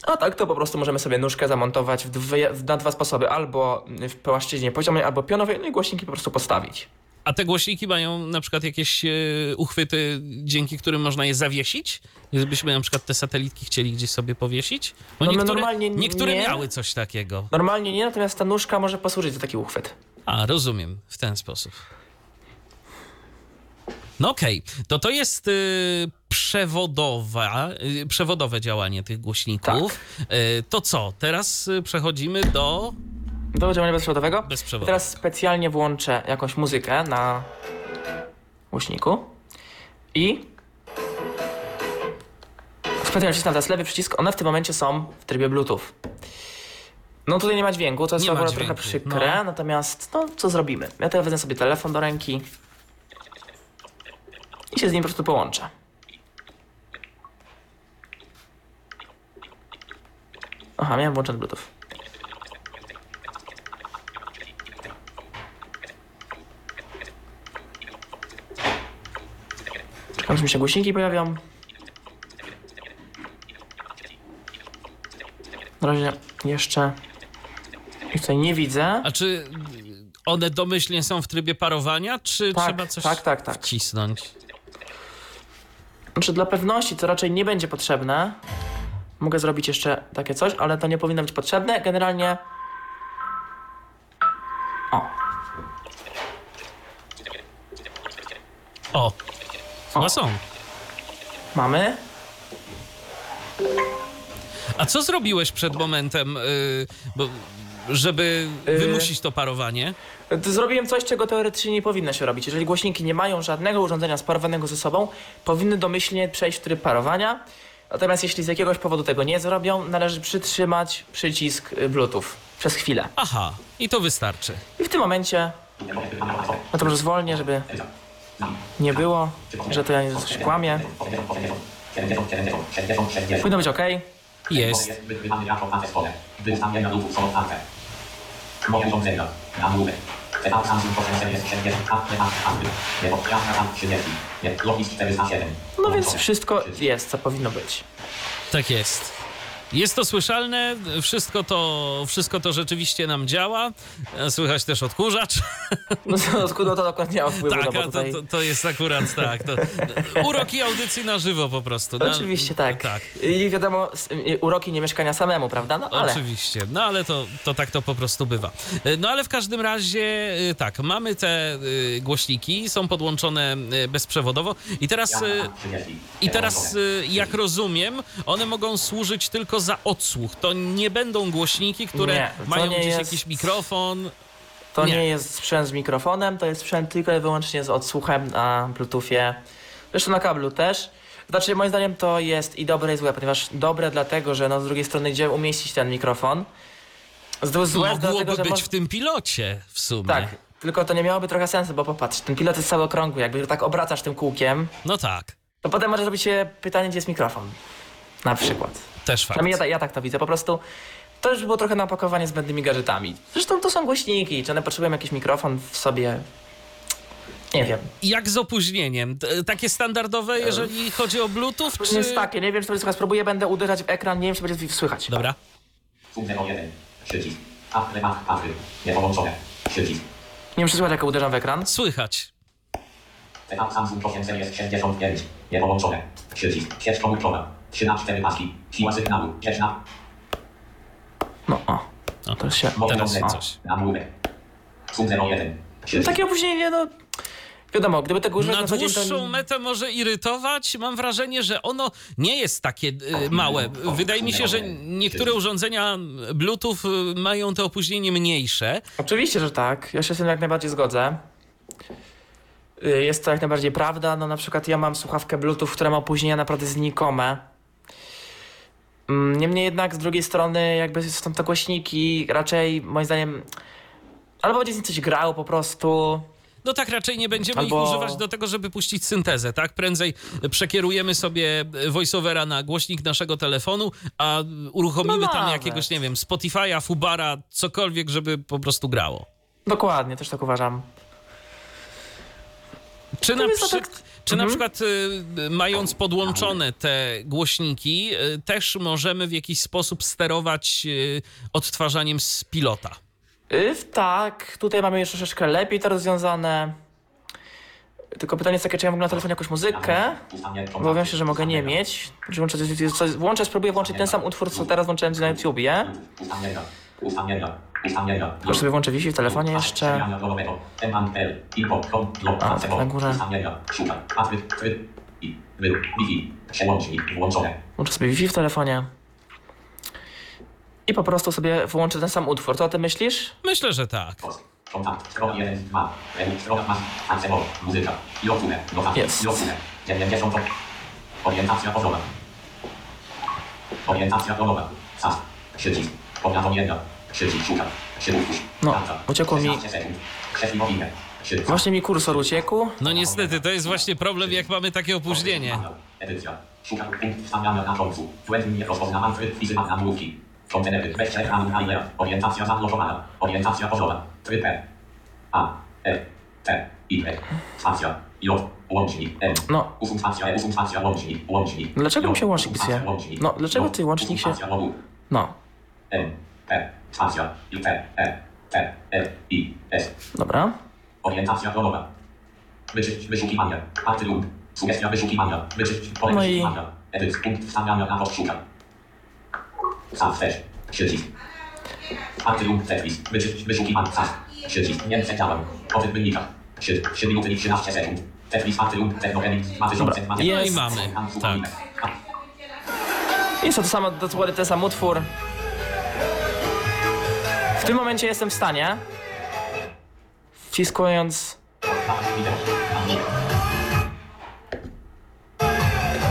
[SPEAKER 2] A tak to po prostu możemy sobie nóżkę zamontować w dwie, na dwa sposoby, albo w płaszczyźnie poziomej, albo pionowej, no i głośniki po prostu postawić.
[SPEAKER 1] A te głośniki mają na przykład jakieś e, uchwyty, dzięki którym można je zawiesić? Gdybyśmy na przykład te satelitki chcieli gdzieś sobie powiesić? Bo
[SPEAKER 2] No,
[SPEAKER 1] niektóre,
[SPEAKER 2] normalnie
[SPEAKER 1] niektóre
[SPEAKER 2] nie.
[SPEAKER 1] miały coś takiego.
[SPEAKER 2] Normalnie nie, natomiast ta nóżka może posłużyć za taki uchwyt.
[SPEAKER 1] A, rozumiem, w ten sposób. No okej, to to jest y, przewodowa, y, przewodowe działanie tych głośników. Y, to co, teraz y, przechodzimy do
[SPEAKER 2] Do działania bezprzewodowego.
[SPEAKER 1] bezprzewodu.
[SPEAKER 2] Teraz specjalnie włączę jakąś muzykę na głośniku i specjalnie wcisnę teraz lewy przycisk, one w tym momencie są w trybie Bluetooth. No tutaj nie ma dźwięku, to jest
[SPEAKER 1] Nie
[SPEAKER 2] akurat trochę przykre,
[SPEAKER 1] no.
[SPEAKER 2] natomiast no co zrobimy? Ja teraz wezmę sobie telefon do ręki i się z nim po prostu połączę. Aha, miałem włączony Bluetooth. Aż mi się głośniki pojawią. Na razie jeszcze ich tutaj nie widzę.
[SPEAKER 1] A czy one domyślnie są w trybie parowania, czy
[SPEAKER 2] Tak,
[SPEAKER 1] trzeba coś
[SPEAKER 2] tak, tak, tak.
[SPEAKER 1] wcisnąć?
[SPEAKER 2] Znaczy dla pewności to raczej nie będzie potrzebne. Mogę zrobić jeszcze takie coś, ale to nie powinno być potrzebne. Generalnie... O,
[SPEAKER 1] O, chyba są.
[SPEAKER 2] mamy.
[SPEAKER 1] A co zrobiłeś przed momentem, y, bo, żeby
[SPEAKER 2] Y.
[SPEAKER 1] wymusić to parowanie?
[SPEAKER 2] To Zrobiłem coś, czego teoretycznie nie powinno się robić. Jeżeli głośniki nie mają żadnego urządzenia sparowanego ze sobą, powinny domyślnie przejść w tryb parowania. Natomiast jeśli z jakiegoś powodu tego nie zrobią, należy przytrzymać przycisk y, Bluetooth przez chwilę.
[SPEAKER 1] Aha, i to wystarczy.
[SPEAKER 2] I w tym momencie, no to może zwolnię, żeby nie było, że to ja nie coś kłamię. Powinno być ok.
[SPEAKER 1] Jest.
[SPEAKER 3] Jest wykrywany jako pole. Wystawienia lub są otwarte. Moje urządzenia. Nagłówek. Setup Samsung Processor jest 70 K, temat handlu. Nie podkreśla tam 30. Nie, logis 407.
[SPEAKER 2] No więc wszystko jest, co powinno być.
[SPEAKER 1] Tak jest. Jest to słyszalne, wszystko to, wszystko to rzeczywiście nam działa. E, Słychać też odkurzacz.
[SPEAKER 2] No to, no to dokładnie nie ma wpływu,
[SPEAKER 1] Tak,
[SPEAKER 2] no tutaj...
[SPEAKER 1] to, to jest akurat tak. To, uroki audycji na żywo po prostu. Na-
[SPEAKER 2] Oczywiście tak.
[SPEAKER 1] Tak.
[SPEAKER 2] I wiadomo, uroki nie mieszkania samemu, prawda? No ale...
[SPEAKER 1] Oczywiście, no ale to, to tak to po prostu bywa. E, No ale w każdym razie e, tak, mamy te e, głośniki, są podłączone e, bezprzewodowo i teraz, e, i teraz e, jak rozumiem, one mogą służyć tylko za odsłuch. To nie będą głośniki, które
[SPEAKER 2] Nie,
[SPEAKER 1] mają gdzieś
[SPEAKER 2] jest-
[SPEAKER 1] jakiś mikrofon.
[SPEAKER 2] To nie.
[SPEAKER 1] Nie.
[SPEAKER 2] jest sprzęt z mikrofonem, to jest sprzęt tylko i wyłącznie z odsłuchem na Bluetoothie. Zresztą na kablu też. Znaczy, moim zdaniem to jest i dobre i złe, ponieważ dobre dlatego, że no z drugiej strony gdzie umieścić ten mikrofon. Złe
[SPEAKER 1] Mogłoby
[SPEAKER 2] dlatego, że
[SPEAKER 1] być w tym pilocie w sumie.
[SPEAKER 2] Tak, tylko to nie miałoby trochę sensu, bo popatrz, ten pilot jest cały okrągły, jakby tak obracasz tym kółkiem,
[SPEAKER 1] No tak,
[SPEAKER 2] to potem może zrobić się pytanie, gdzie jest mikrofon. Na przykład.
[SPEAKER 1] Też fakt.
[SPEAKER 2] Ja, ja tak to widzę, po prostu to już było trochę napakowanie zbędnymi gadżetami. Zresztą to są głośniki, czy one potrzebują jakiś mikrofon w sobie? Nie wiem.
[SPEAKER 1] Jak z opóźnieniem? Takie standardowe, jeżeli chodzi o Bluetooth,
[SPEAKER 2] To
[SPEAKER 1] czy...
[SPEAKER 2] jest takie, nie wiem, czy to będzie. Spróbuję, będę uderzać w ekran, nie wiem, czy będzie słychać.
[SPEAKER 1] Dobra.
[SPEAKER 3] Punkt 01. Przycisk. A, temat handlu. Nie połączone. Przycisk.
[SPEAKER 2] Nie wiem, czy słychać, jak uderzam w ekran.
[SPEAKER 1] Słychać.
[SPEAKER 3] Samsung Processor jest 65. Nie połączone. Przycisk. Sieć komórkowa. 3 na 4 paski. Siła sygnału. Sieć na...
[SPEAKER 2] No, o.
[SPEAKER 1] O,
[SPEAKER 2] To się...
[SPEAKER 1] Teraz
[SPEAKER 3] urządzenia.
[SPEAKER 1] coś.
[SPEAKER 3] Nagłówek. Punkt 01.
[SPEAKER 2] No, takie opóźnienie, no... Wiadomo, gdyby tego używać
[SPEAKER 1] Na
[SPEAKER 2] na dzień, to...
[SPEAKER 1] dłuższą metę może irytować. Mam wrażenie, że ono nie jest takie y, małe. Wydaje mi się, że niektóre urządzenia Bluetooth y, mają to opóźnienie mniejsze.
[SPEAKER 2] Oczywiście, że tak. Ja się z tym jak najbardziej zgodzę. Y, Jest to jak najbardziej prawda. No na przykład ja mam słuchawkę Bluetooth, która ma opóźnienia naprawdę znikome. Mm, Niemniej jednak z drugiej strony jakby są to głośniki raczej moim zdaniem albo będzie z nich coś grało po prostu.
[SPEAKER 1] No tak raczej nie będziemy
[SPEAKER 2] Albo-
[SPEAKER 1] ich używać do tego, żeby puścić syntezę, tak? Prędzej przekierujemy sobie voiceovera na głośnik naszego telefonu, a uruchomimy
[SPEAKER 2] No
[SPEAKER 1] tam jakiegoś, nie wiem, Spotify'a, Fubara, cokolwiek, żeby po prostu grało.
[SPEAKER 2] Dokładnie, też tak uważam.
[SPEAKER 1] Czy na,
[SPEAKER 2] jest
[SPEAKER 1] przy...
[SPEAKER 2] tak-
[SPEAKER 1] Czy na
[SPEAKER 2] Mhm.
[SPEAKER 1] przykład y, mając podłączone te głośniki, y, też możemy w jakiś sposób sterować y, odtwarzaniem z pilota?
[SPEAKER 2] Tak, tutaj mamy już troszeczkę lepiej to rozwiązane. Tylko pytanie jest takie, czy ja mogę na telefonie jakąś muzykę? Obawiam się, że mogę nie mieć. Włączę, włączę, spróbuję włączyć ten sam utwór, co teraz włączyłem na YouTubie.
[SPEAKER 3] Ustawienia. Ustawienia.
[SPEAKER 2] Tylko sobie włączę Wi-Fi w telefonie jeszcze.
[SPEAKER 3] A,
[SPEAKER 2] tak na górze.
[SPEAKER 3] Szukaj. Patryk, tryb. I. Wy. Wi-Fi. Przełącznik. Włączone.
[SPEAKER 2] Włączę sobie Wi-Fi w telefonie. I po prostu sobie włączę ten sam utwór. To o tym myślisz?
[SPEAKER 1] Myślę, że tak.
[SPEAKER 3] Post. Kontakt. Strona 1, 2. Według strona masz. Ancebo. Muzyka. Jotune. Notatki.
[SPEAKER 2] Jest.
[SPEAKER 3] Jotune. 90. Orientacja polowa. Orientacja polowa. SAS. Przycisk. Powiadomienia. Przycisk. Szukaj. Przycisk.
[SPEAKER 2] No, uciekło mi-
[SPEAKER 3] 16 sekund. Krzewi mobilne. Przycisk.
[SPEAKER 2] Właśnie mi kursor uciekł.
[SPEAKER 1] No niestety, to jest właśnie problem, jak mamy takie opóźnienie.
[SPEAKER 3] Edycja. Szukaj punkt wstawiania na końcu. Błędnie rozpoznawany tryb fizyma nagłówki. Kontenery. Weźcie ekranu na ile. Orientacja zablokowana. Orientacja pozowa. Tryb E. A. T. Spacja. J. Łącznik. M.
[SPEAKER 2] No.
[SPEAKER 3] E. Łącznik. Łącznik.
[SPEAKER 2] Dlaczego mi się łącznik psuje? No, dlaczego ty łącznik się-. No,
[SPEAKER 3] M. P. Spacja. I. T. E. E. I. S.
[SPEAKER 2] dobra.
[SPEAKER 3] Orientacja polowa. Wyczyść wyszukiwania. Party lub. Sugestia wyszukiwania. Wyczyść pole
[SPEAKER 2] No i-
[SPEAKER 3] wyszukiwania. Edyt. Punkt wstawiania na post szukaj. Sam też. Przycisk. Party lub Tetris. Wyczyść wyszukiwania. Sam. Przycisk. Nie przeciąłem. Po tych wynikach. 3, 3 minuty i 13 sekund. Tetris party lub Technogenix 2000.
[SPEAKER 2] Dobra,
[SPEAKER 1] No i
[SPEAKER 2] Jest.
[SPEAKER 1] mamy, tak.
[SPEAKER 2] Jest to, to samo, dokładnie ten sam utwór. W tym momencie jestem w stanie, wciskując...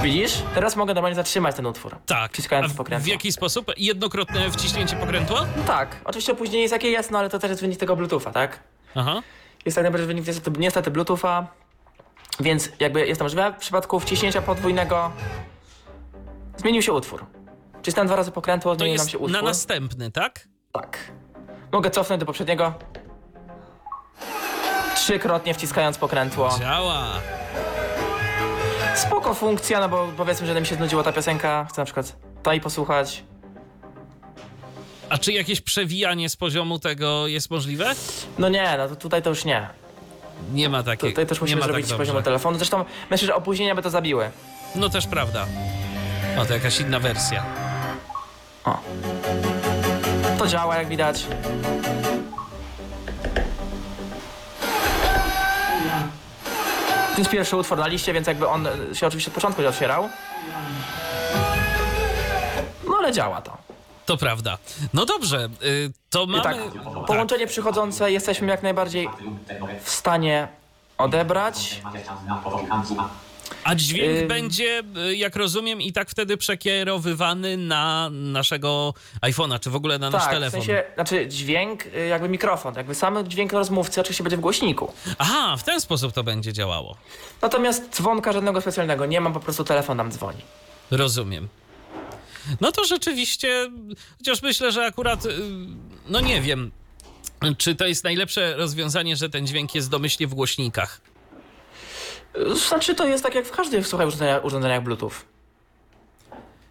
[SPEAKER 2] Widzisz? Teraz mogę normalnie zatrzymać ten utwór.
[SPEAKER 1] Tak.
[SPEAKER 2] Wciskając
[SPEAKER 1] A w,
[SPEAKER 2] pokrętło.
[SPEAKER 1] jaki sposób? Jednokrotne wciśnięcie pokrętła?
[SPEAKER 2] No tak, oczywiście opóźnienie jest jakie jest, no ale to też jest wynik tego Bluetootha, tak?
[SPEAKER 1] Aha.
[SPEAKER 2] Jest tak naprawdę wynik niestety, niestety Bluetootha, więc jakby jest to możliwe. W przypadku wciśnięcia podwójnego zmienił się utwór. Wcisnąłem dwa razy pokrętło, zmienił nam się
[SPEAKER 1] na
[SPEAKER 2] utwór.
[SPEAKER 1] następny, tak?
[SPEAKER 2] Tak. Mogę cofnąć do poprzedniego. Trzykrotnie wciskając pokrętło.
[SPEAKER 1] Działa.
[SPEAKER 2] Spoko funkcja, no bo powiedzmy, że mi się znudziła ta piosenka. Chcę na przykład i posłuchać.
[SPEAKER 1] A czy jakieś przewijanie z poziomu tego jest możliwe?
[SPEAKER 2] No nie, no to tutaj to już nie.
[SPEAKER 1] Nie ma takiego.
[SPEAKER 2] Tutaj też
[SPEAKER 1] nie
[SPEAKER 2] musimy
[SPEAKER 1] ma
[SPEAKER 2] zrobić
[SPEAKER 1] tak dobrze.
[SPEAKER 2] poziomu telefonu. Zresztą myślę, że opóźnienia by to zabiły.
[SPEAKER 1] No też prawda. O, to jakaś inna wersja.
[SPEAKER 2] O. To działa, jak widać. To jest pierwszy utwór na liście, więc jakby on się oczywiście od początku nie otwierał. No ale działa to.
[SPEAKER 1] To prawda. No dobrze, y, to
[SPEAKER 2] I
[SPEAKER 1] mamy...
[SPEAKER 2] tak, połączenie przychodzące jesteśmy jak najbardziej w stanie odebrać.
[SPEAKER 1] A dźwięk
[SPEAKER 2] Ym.
[SPEAKER 1] będzie, y, jak rozumiem, i tak wtedy przekierowywany na naszego iPhone'a, czy w ogóle na nasz
[SPEAKER 2] Tak, w
[SPEAKER 1] telefon.
[SPEAKER 2] sensie, znaczy dźwięk, y, jakby mikrofon, jakby sam dźwięk rozmówcy oczywiście będzie w głośniku.
[SPEAKER 1] Aha, w ten sposób to będzie działało.
[SPEAKER 2] Natomiast dzwonka żadnego specjalnego nie mam, po prostu telefon nam dzwoni.
[SPEAKER 1] Rozumiem. No to rzeczywiście, chociaż myślę, że akurat, y, no nie wiem, czy to jest najlepsze rozwiązanie, że ten dźwięk jest domyślnie w głośnikach.
[SPEAKER 2] Znaczy to jest tak jak w każdych, słuchaj, urządzeniach, urządzeniach Bluetooth.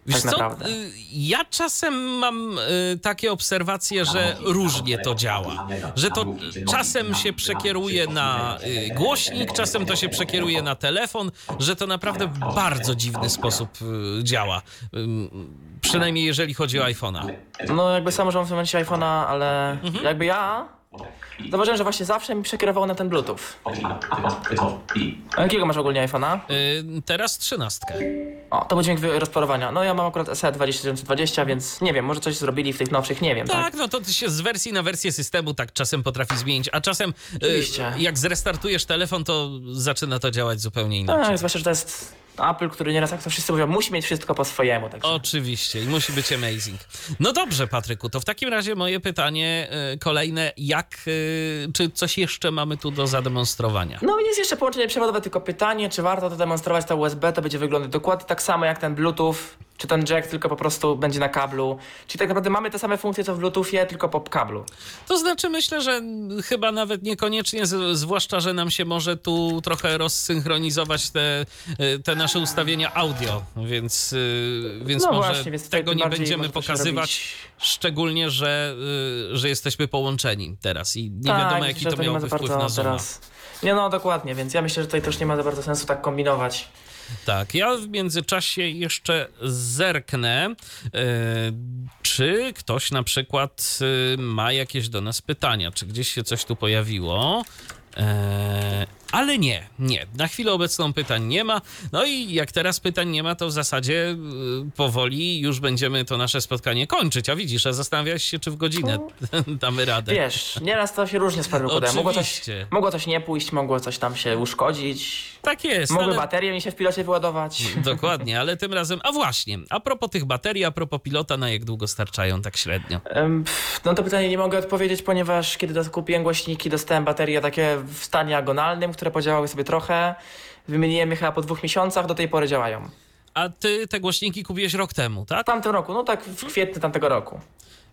[SPEAKER 1] Wiesz
[SPEAKER 2] Tak
[SPEAKER 1] co, y, ja czasem mam y, takie obserwacje, że różnie to działa. Że to czasem się przekieruje na y, głośnik, czasem to się przekieruje na telefon, że to naprawdę w bardzo dziwny sposób działa. Przynajmniej jeżeli chodzi o iPhone'a.
[SPEAKER 2] No jakby sam używam w tym momencie iPhone'a, ale jakby ja zauważyłem, że właśnie zawsze mi przekierował na ten Bluetooth. A jakiego masz ogólnie iPhone'a?
[SPEAKER 1] Y, Teraz trzynastkę.
[SPEAKER 2] O, to był dźwięk wy- rozparowania. No ja mam akurat SE 2020, więc nie wiem, może coś zrobili w tych nowszych, nie wiem, tak?
[SPEAKER 1] Tak, no to się z wersji na wersję systemu tak czasem potrafi zmienić, a czasem y,
[SPEAKER 2] Oczywiście.
[SPEAKER 1] jak zrestartujesz telefon, to zaczyna to działać zupełnie inaczej.
[SPEAKER 2] Tak, zwłaszcza, że to jest Apple, który nieraz, jak to wszyscy mówią, musi mieć wszystko po swojemu, także...
[SPEAKER 1] Oczywiście i musi być amazing. No dobrze, Patryku, to w takim razie moje pytanie y, kolejne, jak, y, czy coś jeszcze mamy tu do zademonstrowania?
[SPEAKER 2] No jest jeszcze połączenie przewodowe, tylko pytanie, czy warto to demonstrować, ta USB to będzie wyglądać dokładnie tak samo jak ten Bluetooth, czy ten jack, tylko po prostu będzie na kablu. Czyli tak naprawdę mamy te same funkcje co w Bluetoothie, tylko po kablu.
[SPEAKER 1] To znaczy myślę, że chyba nawet niekoniecznie, zwłaszcza, że nam się może tu trochę rozsynchronizować te, y, te nasze ustawienia audio, więc, y, więc
[SPEAKER 2] No
[SPEAKER 1] może
[SPEAKER 2] właśnie, więc
[SPEAKER 1] tego nie będziemy
[SPEAKER 2] to
[SPEAKER 1] pokazywać, szczególnie, że, y, że jesteśmy połączeni teraz i nie
[SPEAKER 2] tak,
[SPEAKER 1] wiadomo, jaki to
[SPEAKER 2] ma
[SPEAKER 1] miałby wpływ na Zooma.
[SPEAKER 2] teraz. Nie no, dokładnie, więc ja myślę, że tutaj też nie ma za bardzo sensu tak kombinować.
[SPEAKER 1] Tak, ja w międzyczasie jeszcze zerknę, e, czy ktoś na przykład e, ma jakieś do nas pytania, czy gdzieś się coś tu pojawiło. Ale nie, nie. Na chwilę obecną pytań nie ma. No i jak teraz pytań nie ma, to w zasadzie e, powoli już będziemy to nasze spotkanie kończyć. A widzisz, a zastanawiałeś się, czy w godzinę damy radę.
[SPEAKER 2] Wiesz, nieraz to się różnie z produktem. Mogło coś, mogło coś nie pójść, mogło coś tam się uszkodzić,
[SPEAKER 1] Tak jest.
[SPEAKER 2] mogły
[SPEAKER 1] ale-
[SPEAKER 2] baterie mi się w pilocie wyładować.
[SPEAKER 1] Dokładnie, ale tym razem. A właśnie, a propos tych baterii, a propos pilota, na jak długo starczają tak średnio?
[SPEAKER 2] No to pytanie nie mogę odpowiedzieć, ponieważ kiedy kupiłem głośniki, dostałem baterie takie w stanie agonalnym, które podziałały sobie trochę. Wymieniłem je chyba po dwóch miesiącach, do tej pory działają.
[SPEAKER 1] A ty te głośniki kupiłeś rok temu, tak?
[SPEAKER 2] W tamtym roku, no tak w kwietniu tamtego roku.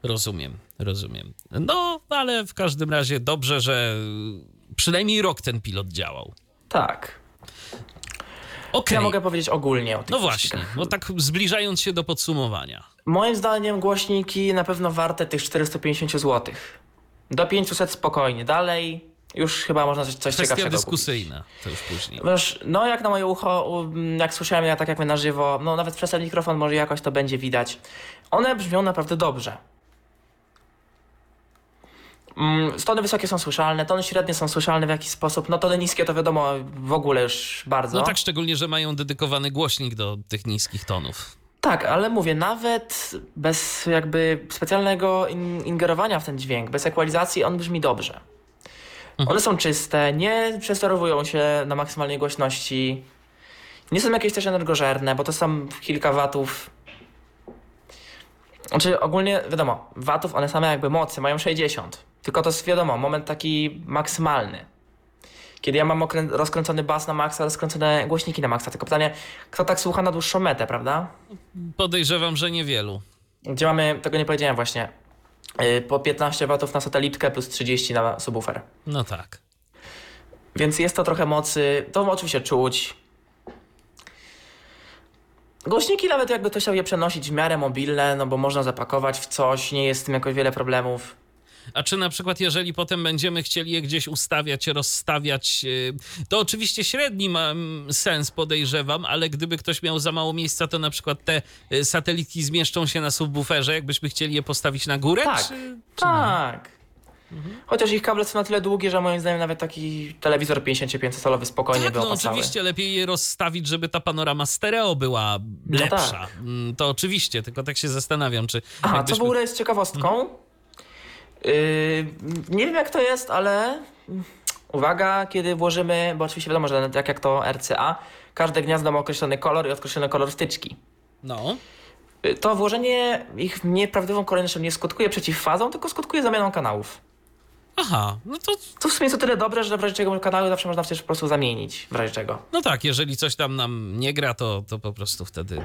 [SPEAKER 1] Rozumiem, rozumiem. No, ale w każdym razie dobrze, że przynajmniej rok ten pilot działał.
[SPEAKER 2] Tak.
[SPEAKER 1] Okej.
[SPEAKER 2] Ja mogę powiedzieć ogólnie o tych
[SPEAKER 1] No właśnie, no tak zbliżając się do podsumowania.
[SPEAKER 2] Moim zdaniem głośniki na pewno warte tych 450 zł. Do 500 spokojnie. Dalej już chyba można coś, coś
[SPEAKER 1] Kwestia
[SPEAKER 2] ciekawszego
[SPEAKER 1] dyskusyjna, to już później.
[SPEAKER 2] kupić. Wiesz, no jak na moje ucho, jak słyszałem, ja tak jak my na żywo, no nawet przez ten mikrofon może jakoś to będzie widać. One brzmią naprawdę dobrze. Mm, Tony wysokie są słyszalne, tony średnie są słyszalne w jakiś sposób, no tony niskie to wiadomo w ogóle już bardzo.
[SPEAKER 1] No tak szczególnie, że mają dedykowany głośnik do tych niskich tonów.
[SPEAKER 2] Tak, ale mówię, nawet bez jakby specjalnego in ingerowania w ten dźwięk, bez ekwalizacji, on brzmi dobrze. One są czyste, nie przestorowują się na maksymalnej głośności, nie są jakieś też energożerne, bo to są kilka watów. Znaczy ogólnie, wiadomo, watów one same jakby mocy mają 60, tylko to jest wiadomo, moment taki maksymalny. Kiedy ja mam rozkręcony bas na maksa, rozkręcone głośniki na maksa. Tylko pytanie, kto tak słucha na dłuższą metę, prawda?
[SPEAKER 1] Podejrzewam, że niewielu.
[SPEAKER 2] Gdzie mamy, tego nie powiedziałem właśnie, po 15 W na satelitkę plus 30 na subwoofer.
[SPEAKER 1] No tak.
[SPEAKER 2] Więc jest to trochę mocy, to oczywiście czuć. Głośniki nawet jakby to chciał je przenosić w miarę mobilne, no bo można zapakować w coś, nie jest z tym jakoś wiele problemów.
[SPEAKER 1] A czy na przykład, jeżeli potem będziemy chcieli je gdzieś ustawiać, rozstawiać, yy, to oczywiście średni ma sens, podejrzewam, ale gdyby ktoś miał za mało miejsca, to na przykład te y, satelitki zmieszczą się na subwooferze, jakbyśmy chcieli je postawić na górę?
[SPEAKER 2] Tak,
[SPEAKER 1] Czy, czy
[SPEAKER 2] tak. Chociaż ich kable są na tyle długie, że moim zdaniem nawet taki telewizor 55-calowy spokojnie
[SPEAKER 1] Tak,
[SPEAKER 2] by
[SPEAKER 1] no oczywiście lepiej je rozstawić, żeby ta panorama stereo była
[SPEAKER 2] No
[SPEAKER 1] lepsza.
[SPEAKER 2] tak.
[SPEAKER 1] Mm, To oczywiście, tylko tak się zastanawiam, czy
[SPEAKER 2] Aha, co
[SPEAKER 1] jakbyśmy-
[SPEAKER 2] w ogóle jest ciekawostką. Yy, nie wiem jak to jest, ale uwaga, kiedy włożymy, bo oczywiście wiadomo, że tak jak to RCA, każde gniazdo ma określony kolor i określony kolor wtyczki.
[SPEAKER 1] No,
[SPEAKER 2] Y, To włożenie ich w nieprawidłową kolejnością nie skutkuje przeciwfazą, tylko skutkuje zamianą kanałów.
[SPEAKER 1] aha, no to
[SPEAKER 2] To w sumie jest o tyle dobre, że w razie czego kanały zawsze można przecież po prostu zamienić, w razie czego.
[SPEAKER 1] No tak, jeżeli coś tam nam nie gra, to, to po prostu wtedy,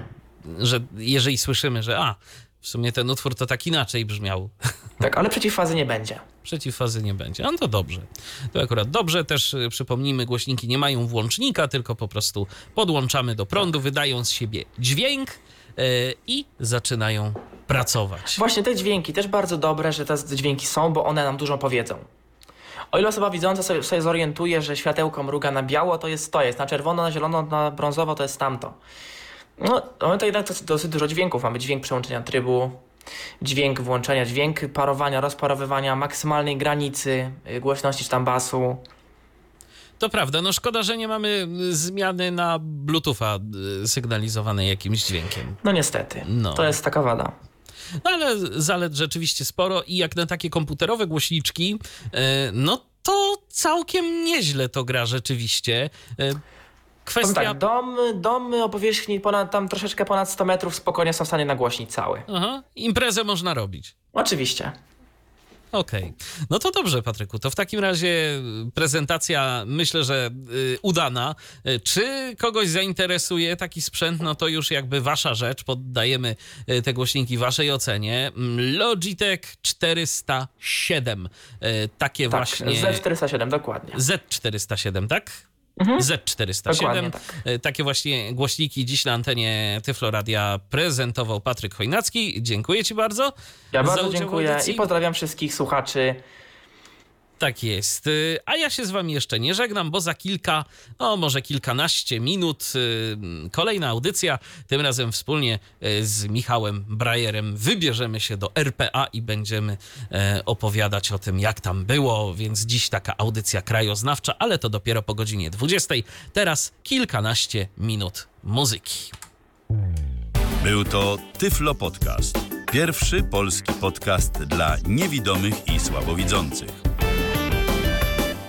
[SPEAKER 1] że jeżeli słyszymy, że a, w sumie ten utwór to tak inaczej brzmiał,
[SPEAKER 2] Tak, ale przeciwfazy nie będzie.
[SPEAKER 1] przeciwfazy nie będzie. No to dobrze. To akurat dobrze. Też y, przypomnijmy, głośniki nie mają włącznika, tylko po prostu podłączamy do prądu, wydają z siebie dźwięk y, i zaczynają pracować.
[SPEAKER 2] Właśnie te dźwięki też bardzo dobre, że te dźwięki są, bo one nam dużo powiedzą. O ile osoba widząca sobie, sobie zorientuje, że światełko mruga na biało, to jest to jest, na czerwono, na zielono, na brązowo to jest tamto. No, mamy to jednak dosyć, dużo dźwięków. Mamy dźwięk przełączenia trybu, dźwięk włączenia, dźwięk parowania, rozparowywania, maksymalnej granicy y, głośności czy tam basu.
[SPEAKER 1] To prawda, no szkoda, że nie mamy y, zmiany na Bluetootha y, sygnalizowanej jakimś dźwiękiem.
[SPEAKER 2] No niestety,
[SPEAKER 1] No.
[SPEAKER 2] to jest taka wada.
[SPEAKER 1] No ale zalet rzeczywiście sporo i jak na takie komputerowe głośniczki, no to całkiem nieźle to gra rzeczywiście. Kwestia...
[SPEAKER 2] tak, dom, domy o powierzchni ponad, tam troszeczkę ponad 100 metrów spokojnie są w stanie nagłośnić cały.
[SPEAKER 1] Aha, imprezę można robić.
[SPEAKER 2] Oczywiście.
[SPEAKER 1] Okej. No to dobrze, Patryku. To w takim razie prezentacja myślę, że y, udana. Y, Czy kogoś zainteresuje taki sprzęt, no to już jakby wasza rzecz. Poddajemy y, te głośniki waszej ocenie. Mm, Logitech 407. Y, Takie
[SPEAKER 2] Tak,
[SPEAKER 1] właśnie.
[SPEAKER 2] Z407, dokładnie.
[SPEAKER 1] Z407, tak? Z407.
[SPEAKER 2] Mhm. Dokładnie tak.
[SPEAKER 1] E, Takie właśnie głośniki dziś na antenie Tyfloradia prezentował Patryk Chojnacki. Dziękuję Ci bardzo.
[SPEAKER 2] Ja bardzo dziękuję i pozdrawiam wszystkich słuchaczy.
[SPEAKER 1] Tak jest. Y, A ja się z wami jeszcze nie żegnam, bo za kilka, no może kilkanaście minut y, kolejna audycja. Tym razem wspólnie y, z Michałem Brajerem wybierzemy się do RPA i będziemy e, opowiadać o tym, jak tam było. Więc dziś taka audycja krajoznawcza, ale to dopiero po godzinie 20. Teraz kilkanaście minut muzyki.
[SPEAKER 4] Był to Tyflo Podcast. Pierwszy polski podcast dla niewidomych i słabowidzących.